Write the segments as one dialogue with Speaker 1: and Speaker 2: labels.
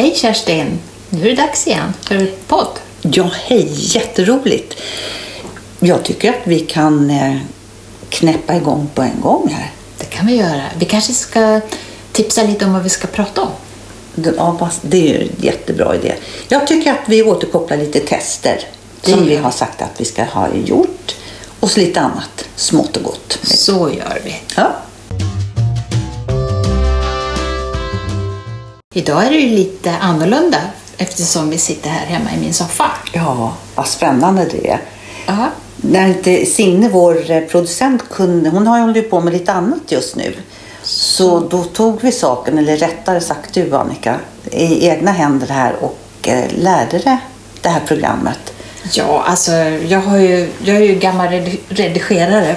Speaker 1: Hej Kerstin! Nu är det dags igen för podd.
Speaker 2: Ja, hej! Jätteroligt. Jag tycker att vi kan eh, knäppa igång på en gång här.
Speaker 1: Det kan vi göra. Vi kanske ska tipsa lite om vad vi ska prata om.
Speaker 2: Det- Ja, det är ju en jättebra idé. Jag tycker att vi återkopplar lite tester
Speaker 1: Det
Speaker 2: som vi. har sagt att vi ska ha gjort. Och så lite annat smått och gott.
Speaker 1: Så gör vi.
Speaker 2: Ja.
Speaker 1: Idag är det ju lite annorlunda eftersom vi sitter här hemma i min soffa.
Speaker 2: ja, vad spännande det är.
Speaker 1: Ja.
Speaker 2: När inte Signe, vår eh, producent, kunde, hon har ju hållit på med lite annat just nu. Så då tog vi saken, eller rättare sagt du Annika, i egna händer här och eh, lärde det, det här programmet.
Speaker 1: Ja, alltså jag, har ju, jag är ju gammal redi- redigerare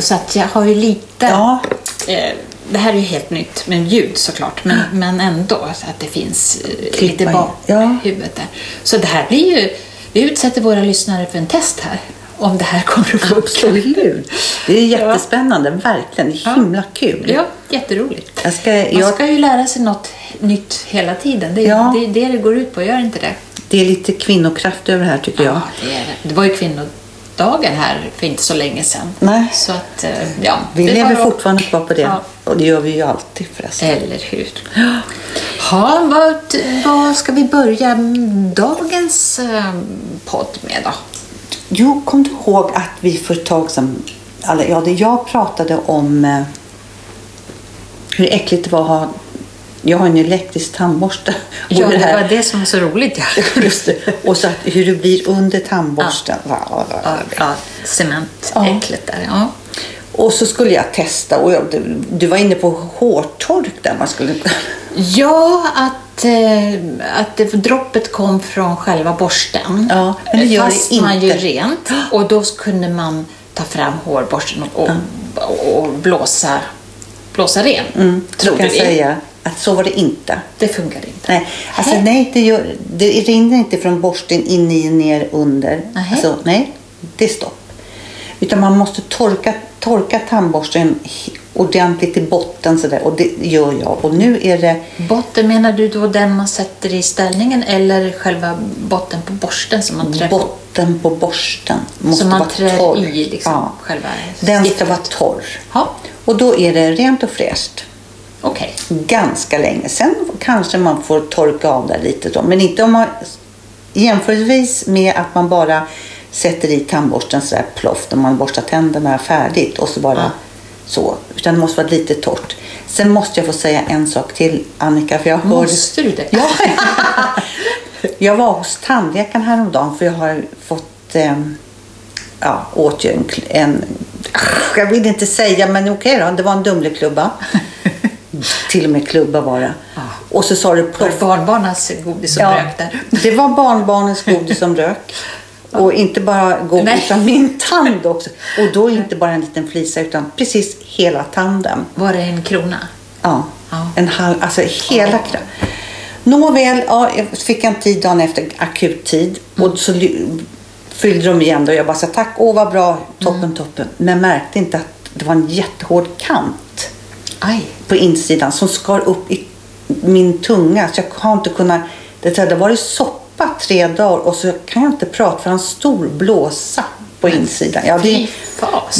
Speaker 1: så att jag har ju lite...
Speaker 2: Ja.
Speaker 1: Eh, det här är ju helt nytt med ljud såklart, men, men ändå så att det finns eh,
Speaker 2: Klippa
Speaker 1: lite bak
Speaker 2: Ja.
Speaker 1: huvudet där. Så det här blir ju... Vi utsätter våra lyssnare för en test här. Om det här kommer att funka.
Speaker 2: Absolut. Det är jättespännande, verkligen. Det är himla kul.
Speaker 1: Ja, jätteroligt.
Speaker 2: Jag ska,
Speaker 1: Man
Speaker 2: jag,
Speaker 1: ska ju lära sig något nytt hela tiden. Det är
Speaker 2: Ja.
Speaker 1: det, är det det går ut på, gör inte det?
Speaker 2: det är lite kvinnokraft över det här tycker jag.
Speaker 1: Ja, det är det. Det var ju kvinnodagen här för inte så länge sedan.
Speaker 2: Nej.
Speaker 1: Så att, eh, ja.
Speaker 2: Vi lever fortfarande kvar på det.
Speaker 1: Ja.
Speaker 2: Och det gör vi ju alltid förresten.
Speaker 1: Eller hur? Ha, vad, vad ska vi börja dagens eh, podd med då?
Speaker 2: Jo, kom du ihåg att vi för ett tag sedan, eller ja, det jag pratade om eh, hur äckligt det var att ha, jag har en elektrisk tandborste. Och
Speaker 1: Ja,
Speaker 2: det
Speaker 1: det var det som var så roligt. Ja.
Speaker 2: Just det. Och så att, hur det blir under tandborsten. Ja.
Speaker 1: Ja, ja, cementäcklet där. Ja.
Speaker 2: Och så skulle jag testa och jag, du, du var inne på hårtork där man skulle...
Speaker 1: Ja, att, eh, att det, droppet kom från själva borsten.
Speaker 2: Ja, men det gör det
Speaker 1: Fast man gör
Speaker 2: inte.
Speaker 1: rent. Och då kunde man ta fram hårborsten och, och, och blåsa, blåsa ren.
Speaker 2: Mm,
Speaker 1: trodde
Speaker 2: kan
Speaker 1: vi.
Speaker 2: säga att så var det inte.
Speaker 1: Det funkade inte.
Speaker 2: Nej, alltså,
Speaker 1: Nej.
Speaker 2: nej det, gör, det rinner inte från borsten in i ner under. Alltså, nej, det är stopp. Utan man måste torka, torka tandborsten ordentligt i botten sådär och det gör jag. Och nu är det
Speaker 1: Botten, menar du då den man sätter i ställningen eller själva botten på borsten som man trär på?
Speaker 2: botten på borsten. Måste
Speaker 1: Som man
Speaker 2: vara
Speaker 1: trär
Speaker 2: torr.
Speaker 1: i liksom,
Speaker 2: ja.
Speaker 1: själva
Speaker 2: Den ska vara torr.
Speaker 1: Ja,
Speaker 2: Och då är det rent och fräscht.
Speaker 1: okej.
Speaker 2: ganska länge. Sen kanske man får torka av där lite då. Men inte om man jämförelsevis med att man bara sätter i tandborsten sådär ploff när man borstar tänderna färdigt och så bara
Speaker 1: Ja.
Speaker 2: så. Utan det måste vara lite torrt. Sen måste jag få säga en sak till Annika. För jag hörde...
Speaker 1: Måste du det?
Speaker 2: Ja. jag var hos tandläkaren häromdagen för jag har fått eh, ja, åt en, en jag vill inte säga men okej då, det var en Dumleklubba. Till och med klubba var det.
Speaker 1: Ja.
Speaker 2: Och så sa det
Speaker 1: Var det barnbarnens godis som rök där?
Speaker 2: Det var barnbarnens godis som rök. Och inte bara godis
Speaker 1: Nej.
Speaker 2: utan min tand också. Och då inte bara en liten flisa utan precis hela tanden.
Speaker 1: Var det en krona?
Speaker 2: Ja,
Speaker 1: Ja.
Speaker 2: en halv, alltså hela
Speaker 1: Ja.
Speaker 2: kroppen. Nåväl, ja, jag fick en tid dagen efter, akut tid.
Speaker 1: Mm.
Speaker 2: Och så fyllde de igen då. Jag bara sa tack, åh vad bra, toppen,
Speaker 1: Mm.
Speaker 2: toppen. Men märkte inte att det var en jättehård kant
Speaker 1: Aj.
Speaker 2: på insidan som skar upp i min tunga. Så jag har inte kunnat, det hade varit soppa tre dagar och så kan jag inte prata för en stor blåsa på insidan. Ja, det,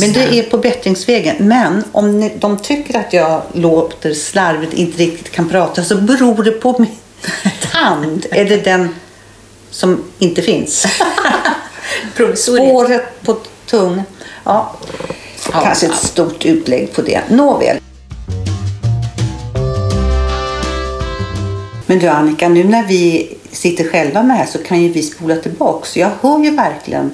Speaker 2: men det är på bättringsvägen. Men om ni, de tycker att jag låter slarvigt, inte riktigt kan prata så beror det på min tand. Är det den som inte finns? Spåret på tung. Ja,
Speaker 1: Ja,
Speaker 2: kanske
Speaker 1: ja.
Speaker 2: ett stort utlägg på det. Nåväl. Men du Annika, nu när vi sitter själva med här så kan ju vi spola tillbaka. Så jag hör ju verkligen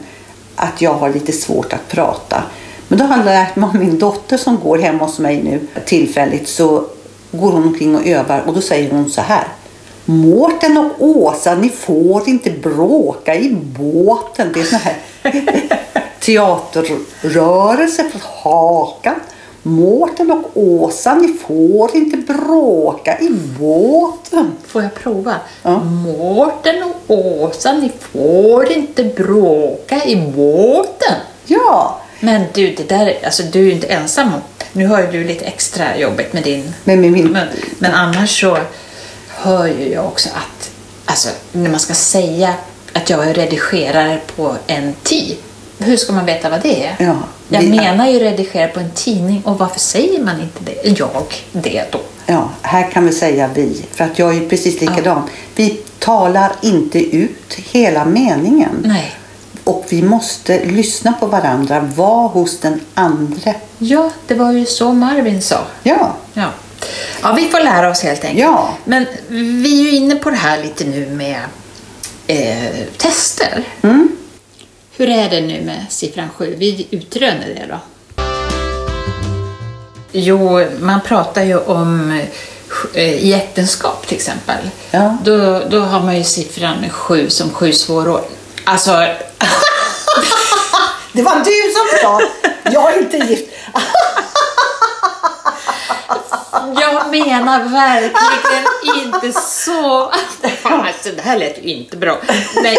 Speaker 2: att jag har lite svårt att prata. Men då har jag lärt mig av min dotter som går hemma hos mig nu tillfälligt så går hon omkring och övar och då säger hon så här. Mårten och Åsa, ni får inte bråka i båten. Det är sån här teaterrörelse för hakan. Mårten och Åsa, ni får inte bråka i båten.
Speaker 1: Får jag prova?
Speaker 2: Ja.
Speaker 1: Mårten och Åsa, ni får inte bråka i båten.
Speaker 2: Ja,
Speaker 1: Men du, det där, alltså, du är ju inte ensam. Nu har ju du lite extra jobbigt med din
Speaker 2: men med min...
Speaker 1: mun. Men annars så hör ju jag också att alltså, när man ska säga att jag är redigerare på en tid, hur ska man veta vad det är?
Speaker 2: Ja,
Speaker 1: jag
Speaker 2: vi-
Speaker 1: menar ju redigera på en tidning och varför säger man inte det? Jag det då?
Speaker 2: Ja, här kan vi säga vi, för att jag är precis likadan. Vi talar inte ut hela meningen.
Speaker 1: Nej.
Speaker 2: Och vi måste lyssna på varandra, vara hos den andra.
Speaker 1: Ja, det var ju så Marvin sa.
Speaker 2: Ja,
Speaker 1: Ja. ja, vi får lära oss helt enkelt.
Speaker 2: Ja.
Speaker 1: Men vi är ju inne på det här lite nu med eh, tester.
Speaker 2: Mm.
Speaker 1: Hur är det nu med siffran 7? Vi utröner det då. Jo, man pratar ju om eh, i äktenskap till exempel.
Speaker 2: Ja.
Speaker 1: Då, då har man ju siffran 7 som sju svåra år. Alltså,
Speaker 2: det var du som sa. Jag är inte gift.
Speaker 1: Jag menar verkligen inte så. Fan, alltså, det här lät ju inte bra. Nej.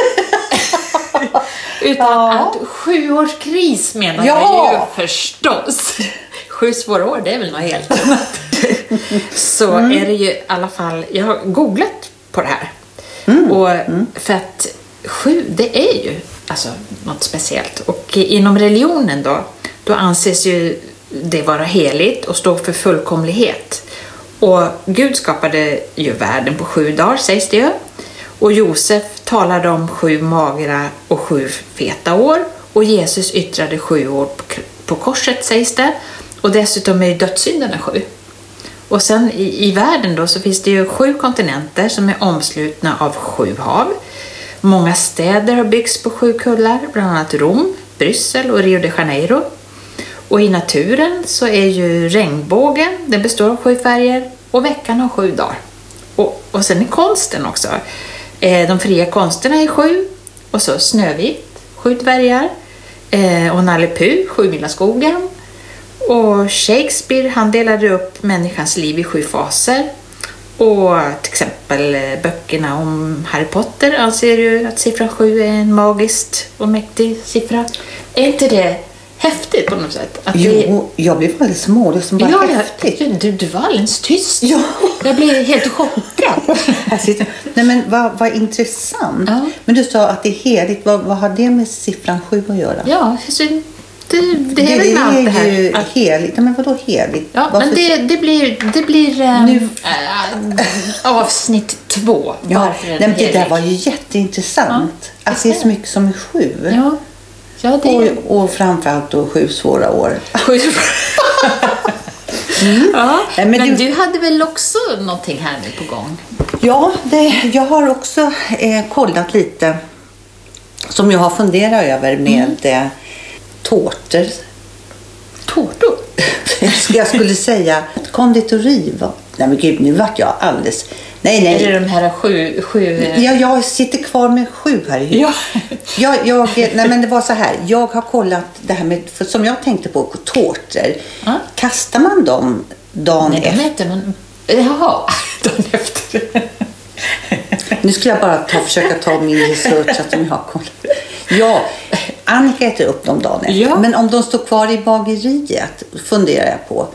Speaker 1: Utan
Speaker 2: Ja.
Speaker 1: att sjuårskris menar
Speaker 2: Ja.
Speaker 1: jag ju förstås. Sju svåra år, det är väl något helt annat. Så är det ju i alla fall, jag har googlat på det här. Och För att sju, det är ju alltså något speciellt. Och inom religionen då, då anses ju det vara heligt och stå för fullkomlighet. Och Gud skapade ju världen på sju dagar, sägs det ju. Och Josef talade om sju magra och sju feta år. Och Jesus yttrade sju år på, korset, sägs det. Och dessutom är ju dödssynderna sju. Och sen i, i världen då så finns det ju sju kontinenter som är omslutna av sju hav. Många städer har byggts på sju kullar, bland annat Rom, Bryssel och Rio de Janeiro. Och i naturen så är ju regnbågen, den består av sju färger och veckan har sju dagar. Och, och sen i konsten också. Eh, de fria konsterna är sju och så Snövit, sju dvärgar. Eh, och Nalle Puh, Sjumilaskogen. Och Shakespeare han delade upp människans liv i sju faser. Och till exempel eh, böckerna om Harry Potter anser ju att siffran sju är en magiskt och mäktig siffra. Är inte det häftigt på något sätt? Att det...
Speaker 2: Jo, jag blev alldeles mållös. Vad
Speaker 1: Ja,
Speaker 2: häftigt.
Speaker 1: jag, du, du var alldeles tyst.
Speaker 2: Ja.
Speaker 1: Jag blev helt chockad.
Speaker 2: Nej, men vad, vad intressant.
Speaker 1: Ja.
Speaker 2: Men du sa att det är heligt. Vad, vad har det med siffran sju att göra?
Speaker 1: Ja, så det, det är väl med allt det här.
Speaker 2: ju
Speaker 1: att-
Speaker 2: heligt. Ja, men vadå heligt?
Speaker 1: Ja,
Speaker 2: Varför-
Speaker 1: men det, det blir, det blir ehm,
Speaker 2: Nu-
Speaker 1: äh, avsnitt två.
Speaker 2: Ja,
Speaker 1: Varför
Speaker 2: nej,
Speaker 1: den
Speaker 2: men det
Speaker 1: är
Speaker 2: där var ju jätteintressant.
Speaker 1: Ja,
Speaker 2: att det är så
Speaker 1: är det.
Speaker 2: mycket som är sju.
Speaker 1: Ja, ja det.
Speaker 2: Och, och framförallt då sju svåra år.
Speaker 1: ja,
Speaker 2: Nej, men
Speaker 1: men
Speaker 2: du-
Speaker 1: du... hade väl också någonting här nu på gång?
Speaker 2: Ja, det, jag har också eh, kollat lite som jag har funderat över med
Speaker 1: Mm.
Speaker 2: eh, tårtor.
Speaker 1: Tårtor?
Speaker 2: jag skulle säga konditori. Nej men gud, nu vart jag alldeles... Nej, nej.
Speaker 1: Är det de här sju... sju
Speaker 2: Ja, jag sitter kvar med sju här i huvudet.
Speaker 1: Ja.
Speaker 2: Jag, jag, nej men det var så här. Jag har kollat det här med, för som jag tänkte på, tårtor.
Speaker 1: Ja.
Speaker 2: Kastar man dem dagen
Speaker 1: Nej, de
Speaker 2: efter?
Speaker 1: äter man... Jaha, dagen efter.
Speaker 2: Nu ska jag bara ta, försöka ta min research så att jag har koll. Ja, Annika äter upp dem dagen efter.
Speaker 1: Ja.
Speaker 2: Men om de står kvar i bageriet funderar jag på.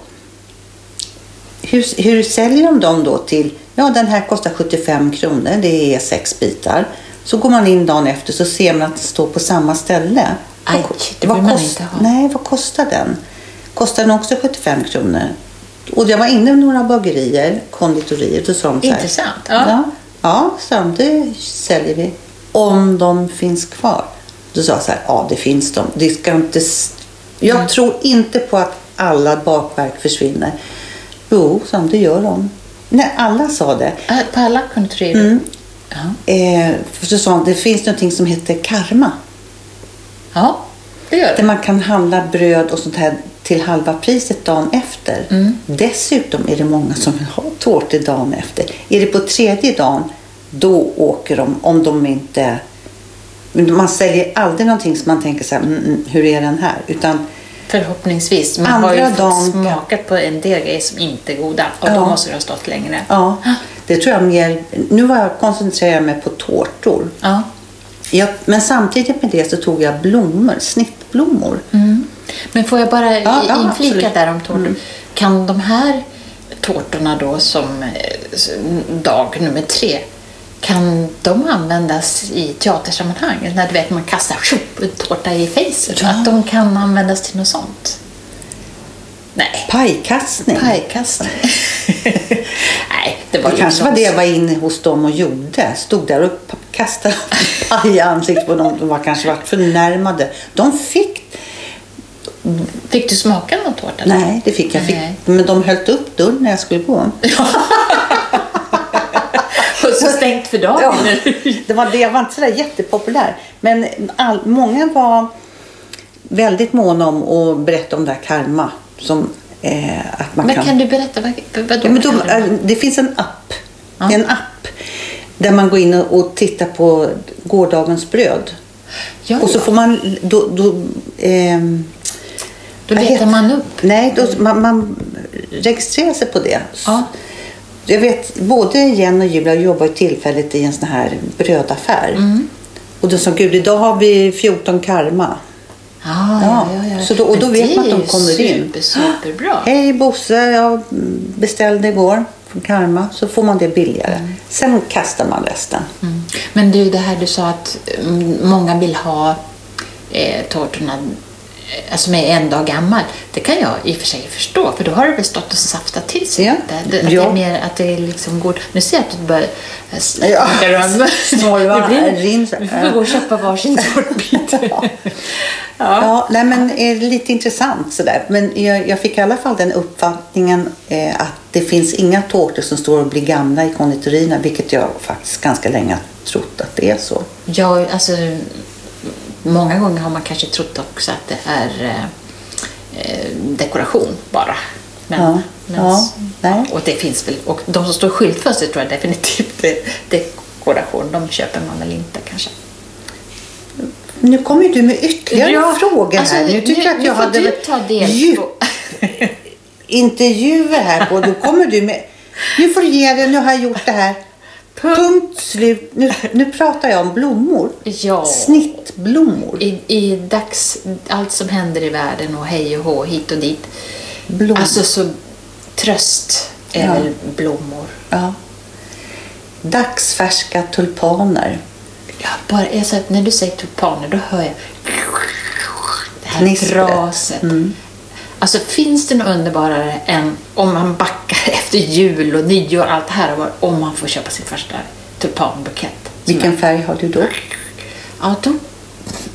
Speaker 2: Hur, hur säljer de dem då till, ja den här kostar 75 kronor, det är sex bitar. Så går man in dagen efter så ser man att det står på samma ställe.
Speaker 1: Aj, det vill man inte ha.
Speaker 2: Nej, vad kostar den? Kostar den också 75 kronor? Och jag var inne i några bagerier, konditorier, och sa de så här.
Speaker 1: Intressant, ja.
Speaker 2: ja. Ja, sa de, det säljer vi. Om de finns kvar. Då sa jag så här, ja det finns de. Det ska inte... Jag
Speaker 1: Mm.
Speaker 2: tror inte på att alla bakverk försvinner. Jo, sa de, det gör de. Nej, alla sa det.
Speaker 1: Äh, På alla konditorier?
Speaker 2: Mm.
Speaker 1: Ja.
Speaker 2: Eh, för så sa de, det finns någonting som heter karma.
Speaker 1: ja, det gör
Speaker 2: Där
Speaker 1: det.
Speaker 2: man kan handla bröd och sånt här till halva priset dagen efter.
Speaker 1: Mm.
Speaker 2: Dessutom är det många som vill ha tårtor dagen efter. Är det på tredje dagen, då åker de om de inte... Man säljer aldrig någonting som man tänker så här, mm, mm, hur är den här? Utan
Speaker 1: Förhoppningsvis. Man
Speaker 2: Andra
Speaker 1: har ju
Speaker 2: dagen-
Speaker 1: smakat på en del grejer som inte är goda. Och
Speaker 2: Ja.
Speaker 1: då måste det ha stått längre.
Speaker 2: ja, det tror jag mer... Nu var jag koncentrerad mig på tårtor.
Speaker 1: Ja.
Speaker 2: Jag, men samtidigt med det så tog jag blommor, snittblommor.
Speaker 1: Mm. Men får jag bara
Speaker 2: Ja, ja,
Speaker 1: inflika
Speaker 2: absolut.
Speaker 1: där om tårtor.
Speaker 2: Mm.
Speaker 1: Kan de här tårtorna då som eh, dag nummer tre, kan de användas i teatersammanhang? När du vet man kastar tjopp, en tårta i facet.
Speaker 2: Ja.
Speaker 1: Att de kan användas till något sånt? Nej.
Speaker 2: Pajkastning.
Speaker 1: Pajkastning. Nej, det var
Speaker 2: Det kanske var det jag var inne hos dem och gjorde. Stod där och kastade paj i ansiktet på dem. De var kanske varit förnärmade. De fick...
Speaker 1: Fick du smaka någon tårta?
Speaker 2: Nej, det fick jag. Fick, men de höll upp dörren när jag skulle gå.
Speaker 1: Stängt för dagen?
Speaker 2: Ja, det var det. Var inte sådär jättepopulär. Men all, många var väldigt måna om att berätta om det här karma. Som, eh, att man
Speaker 1: Men
Speaker 2: kan...
Speaker 1: kan du berätta, vad, vad
Speaker 2: Ja, men då, eh, det finns en app.
Speaker 1: Ja.
Speaker 2: En app. Där man går in och, tittar på gårdagens bröd.
Speaker 1: Ja,
Speaker 2: Och så får man... Då, då, ehm,
Speaker 1: då letar man upp.
Speaker 2: Nej, då, man, man registrerar sig på det.
Speaker 1: Ja.
Speaker 2: Jag vet, både Jen och Julia jobbar tillfälligt i en sån här brödaffär.
Speaker 1: Mm.
Speaker 2: Och då sa Gud, idag har vi 14 karma.
Speaker 1: Ah,
Speaker 2: Ja,
Speaker 1: ja, ja,
Speaker 2: så då- och då
Speaker 1: Men
Speaker 2: vet man att de kommer in.
Speaker 1: super, superbra.
Speaker 2: Hej Bosse, jag beställde igår från Karma. Så får man det billigare. Sen kastar man resten.
Speaker 1: Mm. Men du, det här du sa att mm, många vill ha eh, tårtorna som är en dag gammal. Det kan jag i och för sig förstå, för då har det väl stått och saftat till sig
Speaker 2: Ja.
Speaker 1: lite. Att det är mer att det liksom går... Nu ser jag att du börjar eh,
Speaker 2: Ja. rinner.
Speaker 1: Vi får gå och köpa varsin tårtbit.
Speaker 2: Ja.
Speaker 1: ja.
Speaker 2: Ja, nej men är lite intressant sådär. Men jag, jag fick i alla fall den uppfattningen eh, att det finns inga tårtor som står och blir gamla i konditorierna. Vilket jag faktiskt ganska länge har trott att det är så.
Speaker 1: Ja, alltså många gånger har man kanske trott också att det är eh, eh, dekoration bara. Men,
Speaker 2: Ja,
Speaker 1: men,
Speaker 2: ja.
Speaker 1: Och det finns väl, och de som står i skyltfönstret tror jag definitivt är dekoration. De köper man väl inte kanske.
Speaker 2: Nu kommer du med ytterligare
Speaker 1: Ja,
Speaker 2: frågor
Speaker 1: alltså,
Speaker 2: här. Nu tycker
Speaker 1: nu-
Speaker 2: jag att
Speaker 1: nu
Speaker 2: jag hade
Speaker 1: du ta
Speaker 2: djup intervjuer här på. Då kommer du med... Nu får du ge dig, nu har jag gjort det här.
Speaker 1: Punkt.
Speaker 2: Punkt slut. Nu, nu pratar jag om blommor.
Speaker 1: Ja.
Speaker 2: Snittblommor.
Speaker 1: I, I dags, allt som händer i världen och hej och hå, hit och dit.
Speaker 2: Blom.
Speaker 1: Alltså så tröst är
Speaker 2: Ja.
Speaker 1: väl blommor.
Speaker 2: Ja. Dagsfärska tulpaner.
Speaker 1: Ja, bara, jag säger att när du säger tulpaner, då hör jag det här
Speaker 2: Knistret.
Speaker 1: braset. Alltså finns det något underbarare än om man backar efter jul och nyår och allt det här, om man får köpa sin första tulpanbukett?
Speaker 2: Vilken
Speaker 1: är-
Speaker 2: färg har du då?
Speaker 1: Ja, då,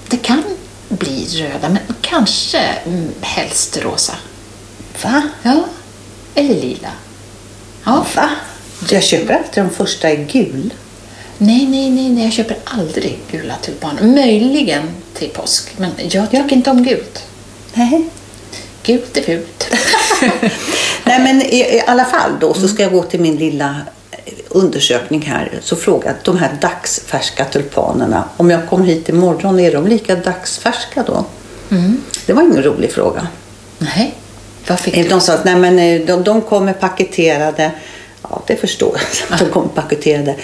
Speaker 1: det kan bli röda, men kanske mm, helst rosa.
Speaker 2: Va?
Speaker 1: Ja, eller lila. Ja.
Speaker 2: Va? Jag köper alltid de första i gul.
Speaker 1: Nej, nej, nej, nej, jag köper aldrig gula tulpaner. Möjligen till påsk, men jag tycker inte om gult.
Speaker 2: Nej.
Speaker 1: Gult är fult.
Speaker 2: Nej men i, i alla fall då så ska jag gå till min lilla eh, undersökning här. Så fråga de här dagsfärska tulpanerna. Om jag kommer hit imorgon, är de lika dagsfärska då? Det var ingen rolig fråga.
Speaker 1: Nej, vad fick
Speaker 2: Eh,
Speaker 1: du?
Speaker 2: De sa att nej, men eh, de, de kommer paketerade. Ja, det förstår jag. att De kommer paketerade.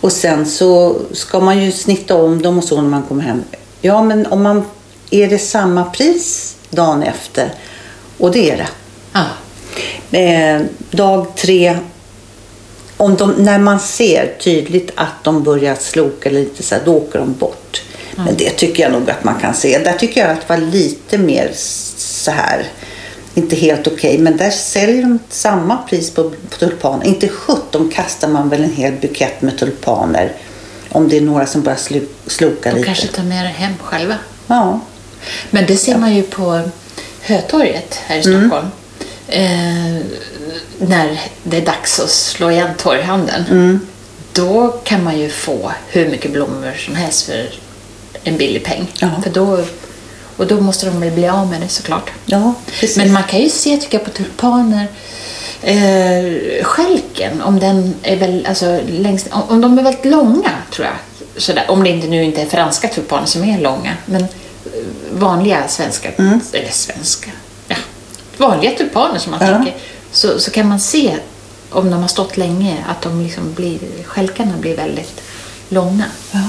Speaker 2: Och sen så ska man ju snitta om dem och så när man kommer hem. Ja, men om man... Är det samma pris dagen efter? Och det är det.
Speaker 1: Ja,
Speaker 2: Eh, dag tre, om de, när man ser tydligt att de börjar sloka lite så här, då åker de bort. Men det tycker jag nog att man kan se. Där tycker jag att det var lite mer så här, inte helt okej, men där säljer de samma pris på, på tulpaner. Inte 17 kastar man väl en hel bukett med tulpaner om det är några som börjar slu, sloka
Speaker 1: de
Speaker 2: lite.
Speaker 1: kanske tar med det hem själva.
Speaker 2: Ja.
Speaker 1: Men det ser man ju på Hötorget här i Stockholm. Eh, när det är dags att slå igen torghandeln. Då kan man ju få hur mycket blommor som helst för en billig peng.
Speaker 2: Ja.
Speaker 1: För då, och då måste de väl bli av med det såklart.
Speaker 2: ja, precis.
Speaker 1: Men man kan ju se, tycker jag, på tulpaner eh, skälken, om den är väl, alltså längst, om, om de är väldigt långa, tror jag. Sådär, om det inte nu inte är franska tulpaner som är långa, men vanliga svenska, eller svenska, ja, vanliga tulpaner som man
Speaker 2: Ja.
Speaker 1: tänker, så, så kan man se om de har stått länge att de liksom blir, skälkarna blir väldigt långa.
Speaker 2: Ja.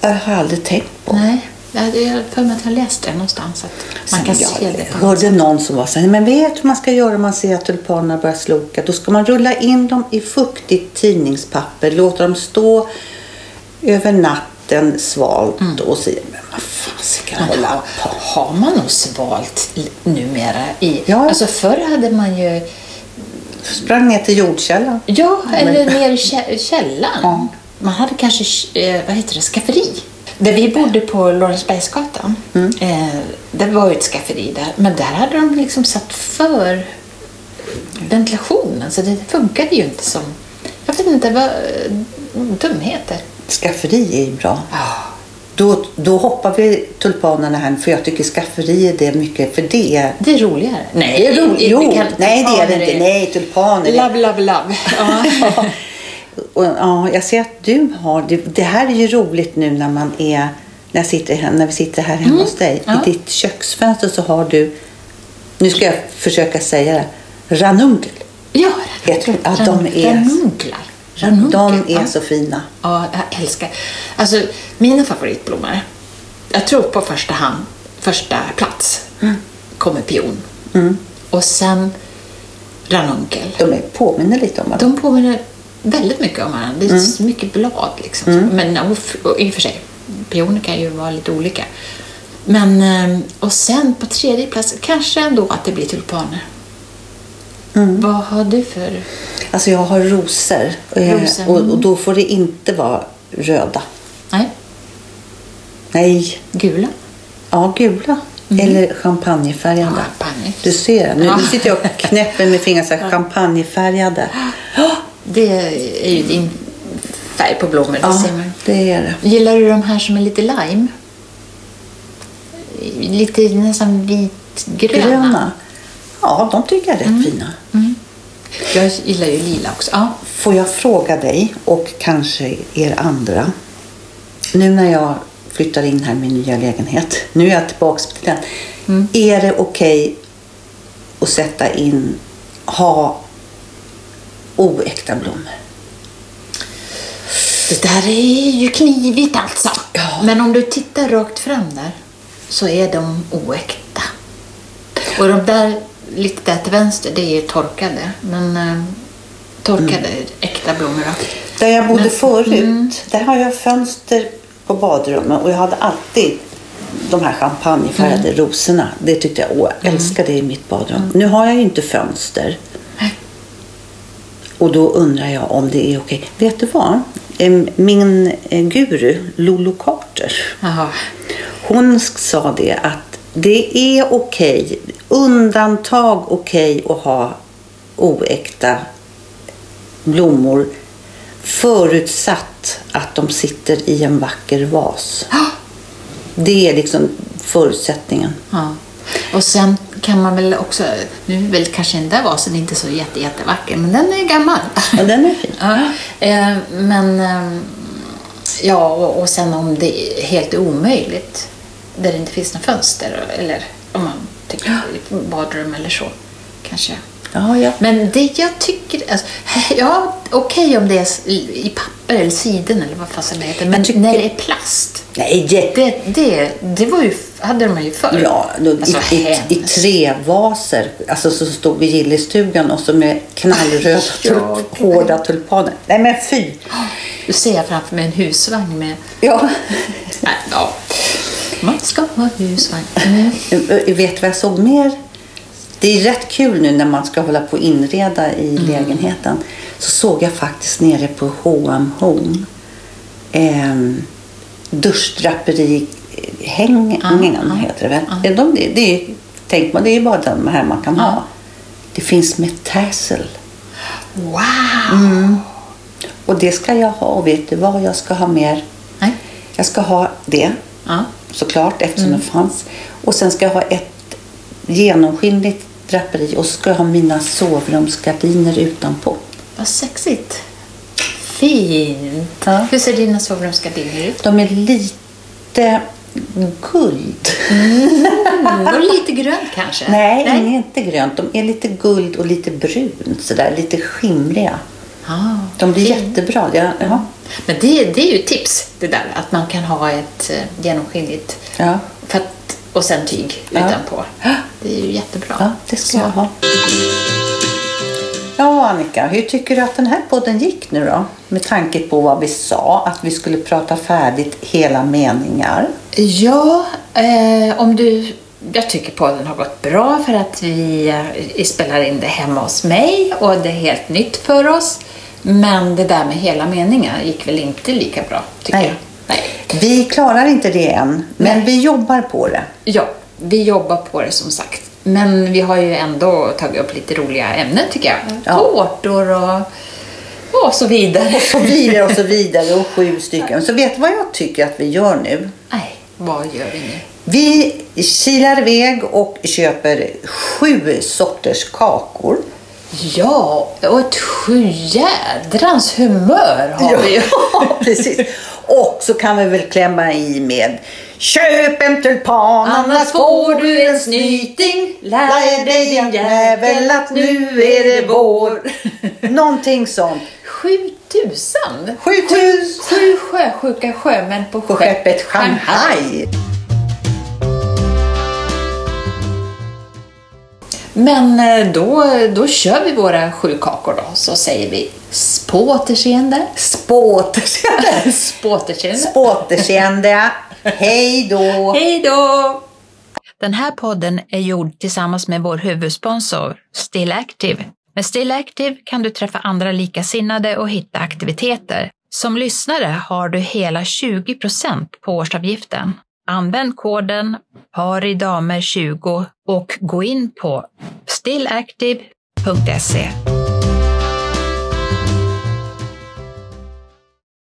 Speaker 2: Jag har aldrig tänkt på.
Speaker 1: Nej. Jag har för mig att jag läst det någonstans. Att man kan
Speaker 2: jag
Speaker 1: se det på
Speaker 2: hörde någon som var så här, men vet hur man ska göra om man ser att tulpanerna börjar sloka? Då ska man rulla in dem i fuktigt tidningspapper, låta dem stå över natten svalt
Speaker 1: Mm.
Speaker 2: och så Men vad fasiken
Speaker 1: har, man nog svalt numera? I,
Speaker 2: Ja.
Speaker 1: Alltså förr hade man ju,
Speaker 2: Sprang ner till jordkällan.
Speaker 1: ja, eller ner i kä- källaren.
Speaker 2: Ja.
Speaker 1: Man hade kanske, eh, vad heter det, skafferi. Där vi bodde på Lorensbergsgatan,
Speaker 2: Mm.
Speaker 1: eh, det var ju ett skafferi där. Men där hade de liksom satt för ventilationen, så det funkade ju inte som... Jag vet inte, vad eh, dumheter.
Speaker 2: Skafferi är ju bra.
Speaker 1: Ja.
Speaker 2: Då, då hoppar vi tulpanerna här för jag tycker skafferi det är mycket för det.
Speaker 1: Det är roligare. Nej,
Speaker 2: Det är
Speaker 1: det
Speaker 2: Jo,
Speaker 1: kan-
Speaker 2: nej det är det inte. Nej, tulpaner. är-
Speaker 1: Love, love, love. Ja.
Speaker 2: Och, ja, jag ser att du har... Det, det här är ju roligt nu när man är... När, jag sitter, när vi sitter här hemma hos dig.
Speaker 1: Mm. Ja.
Speaker 2: I ditt köksfönster så har du... Nu ska jag försöka säga det. Ranunkel.
Speaker 1: Ja,
Speaker 2: de- ja, de är-
Speaker 1: Ranunklar. Ranunkel.
Speaker 2: De är
Speaker 1: ja.
Speaker 2: så fina.
Speaker 1: Ja, jag älskar. Alltså, mina favoritblommor. Jag tror på första hand, första plats kommer pion. Och sen ranunkel.
Speaker 2: De är, påminner lite om varandra.
Speaker 1: De påminner väldigt mycket om varandra. Det är så mycket blad liksom. Men och, och, i och för sig, pioner kan ju vara lite olika. Men, eh, och sen på tredje plats, kanske ändå att det blir tulpaner. Vad har du för...
Speaker 2: Alltså jag har rosor. eh,
Speaker 1: Rosor,
Speaker 2: Och,
Speaker 1: mm.
Speaker 2: och då får det inte vara röda.
Speaker 1: Nej,
Speaker 2: Nej.
Speaker 1: gula?
Speaker 2: Ja, gula. Eller champagnefärgade.
Speaker 1: Champagne.
Speaker 2: Du ser, nu,
Speaker 1: Ja.
Speaker 2: sitter jag och knäpper med fingrarna här, champagnefärgade.
Speaker 1: Det är ju din färg på blommor,
Speaker 2: Ja, det är det.
Speaker 1: Gillar du de här som är lite lime? Lite nästan vitgröna.
Speaker 2: Gröna. Ja, de tycker jag är rätt fina.
Speaker 1: Jag gillar ju lila också. Ja.
Speaker 2: Får jag fråga dig och kanske er andra. Nu när jag flyttar in här i min nya lägenhet. Nu är jag tillbaka till den. Är det okej att sätta in, ha oäkta blommor?
Speaker 1: Det där är ju knivigt alltså.
Speaker 2: Ja.
Speaker 1: Men om du tittar rakt fram där så är de oäkta. Och de där lite där till vänster, det är torkade. Men eh, torkade äkta blommor då.
Speaker 2: Där jag bodde
Speaker 1: Men-
Speaker 2: förut, där har jag fönster på badrummet och jag hade alltid de här champagnefärgade rosorna. Det tyckte jag, åh, jag älskar det i mitt badrum. Nu har jag ju inte fönster. Och då undrar jag om det är okej. Vet du vad? Min eh, guru, Lolo Carter,
Speaker 1: Jaha.
Speaker 2: hon sa det att det är okej, undantag okej att ha oäkta blommor förutsatt att de sitter i en vacker vas. Det är liksom förutsättningen.
Speaker 1: Ja. Och sen kan man väl också, nu är väl kanske den där vasen inte så jätte, jättevacker, men den är gammal.
Speaker 2: Ja, den är fin.
Speaker 1: Ja, eh, men eh, ja, och sen om det är helt omöjligt, där det inte finns några fönster, eller om man tycker ett badrum eller så, kanske.
Speaker 2: Ja, ja.
Speaker 1: Men det jag tycker, alltså, ja okej om det är i papper eller siden eller vad fasen det heter, men
Speaker 2: tycker-
Speaker 1: när det är plast,
Speaker 2: Nej,
Speaker 1: det, det, det var ju, hade de ju förr.
Speaker 2: Ja, då,
Speaker 1: alltså,
Speaker 2: i, i, i
Speaker 1: hemskt.
Speaker 2: trevaser. Alltså så stod i gillestugan och så med knallröda
Speaker 1: Ja,
Speaker 2: hårda tulpaner. Nej men fy!
Speaker 1: Du ser jag framför mig en husvagn med...
Speaker 2: Ja.
Speaker 1: Nej, ja. Man ska ha husvagn. Mm.
Speaker 2: Vet vad jag såg mer? Det är rätt kul nu när man ska hålla på och inreda i
Speaker 1: Mm.
Speaker 2: lägenheten. Så såg jag faktiskt nere på H&M Home eh, duschdraperihängen
Speaker 1: Ja, ja.
Speaker 2: heter det väl? Är de, det, är, tänk man, det är bara de här man kan ha. Det finns med tassel.
Speaker 1: Wow!
Speaker 2: Mm. Och det ska jag ha. Och vet du vad jag ska ha mer?
Speaker 1: Nej.
Speaker 2: Jag ska ha det
Speaker 1: Ja.
Speaker 2: Såklart eftersom
Speaker 1: Mm.
Speaker 2: det fanns. Och sen ska jag ha ett genomskinligt draperi och ska jag ha mina sovrumsgardiner utanpå.
Speaker 1: Vad sexigt. Fint.
Speaker 2: Ja.
Speaker 1: Hur ser dina sovrumsgardiner ut?
Speaker 2: De är lite guld.
Speaker 1: Mm, och lite grönt kanske?
Speaker 2: Nej, de är inte grönt. De är lite guld och lite brunt. Sådär, lite skimriga.
Speaker 1: Ah,
Speaker 2: De blir
Speaker 1: fint.
Speaker 2: jättebra. Ja, ja.
Speaker 1: Men det, det är ju ett tips, det där att man kan ha ett eh, genomskinligt
Speaker 2: Ja.
Speaker 1: Att, och sen tyg utanpå. Det är ju jättebra.
Speaker 2: Ja, det ska
Speaker 1: Så.
Speaker 2: jag ha. Ja, Annika, hur tycker du att den här podden gick nu då? Med tanke på vad vi sa, att vi skulle prata färdigt hela meningar.
Speaker 1: Ja, eh, om du... Jag tycker podden har gått bra för att vi eh, spelar in det hemma hos mig och det är helt nytt för oss. Men det där med hela meningar gick väl inte lika bra, tycker
Speaker 2: Nej.
Speaker 1: jag. Nej.
Speaker 2: Vi klarar inte det än, men
Speaker 1: Nej.
Speaker 2: vi jobbar på det.
Speaker 1: Ja, vi jobbar på det som sagt. Men vi har ju ändå tagit upp lite roliga ämnen tycker jag.
Speaker 2: Ja.
Speaker 1: Tårtor och, och så vidare.
Speaker 2: Och så vidare och så vidare och sju stycken. Så vet du vad jag tycker att vi gör nu?
Speaker 1: Nej, vad gör vi nu?
Speaker 2: Vi kilar iväg och köper sju sorters kakor.
Speaker 1: Ja, och ett sjujädrans humör har vi ju.
Speaker 2: Ja, precis. Och så kan vi väl klämma i med Köp en tulpan,
Speaker 1: Annars får du en snyting. Lär dig din jävel att nu är det vår.
Speaker 2: Någonting sånt.
Speaker 1: Sju tusen!
Speaker 2: Sju tusen
Speaker 1: Sju sjösjuka sjömän på,
Speaker 2: på skeppet Shanghai.
Speaker 1: Men eh, då, då kör vi våra sju kakor då, så säger vi spåterseende.
Speaker 2: Spåterseende.
Speaker 1: Spåterseende.
Speaker 2: Spåterseende. Hej då.
Speaker 1: Hej då!
Speaker 3: Den här podden är gjord tillsammans med vår huvudsponsor Still Active. Med Still Active kan du träffa andra likasinnade och hitta aktiviteter. Som lyssnare har du hela 20% på årsavgiften. Använd koden PARIDAMER20 och gå in på stillactive.se.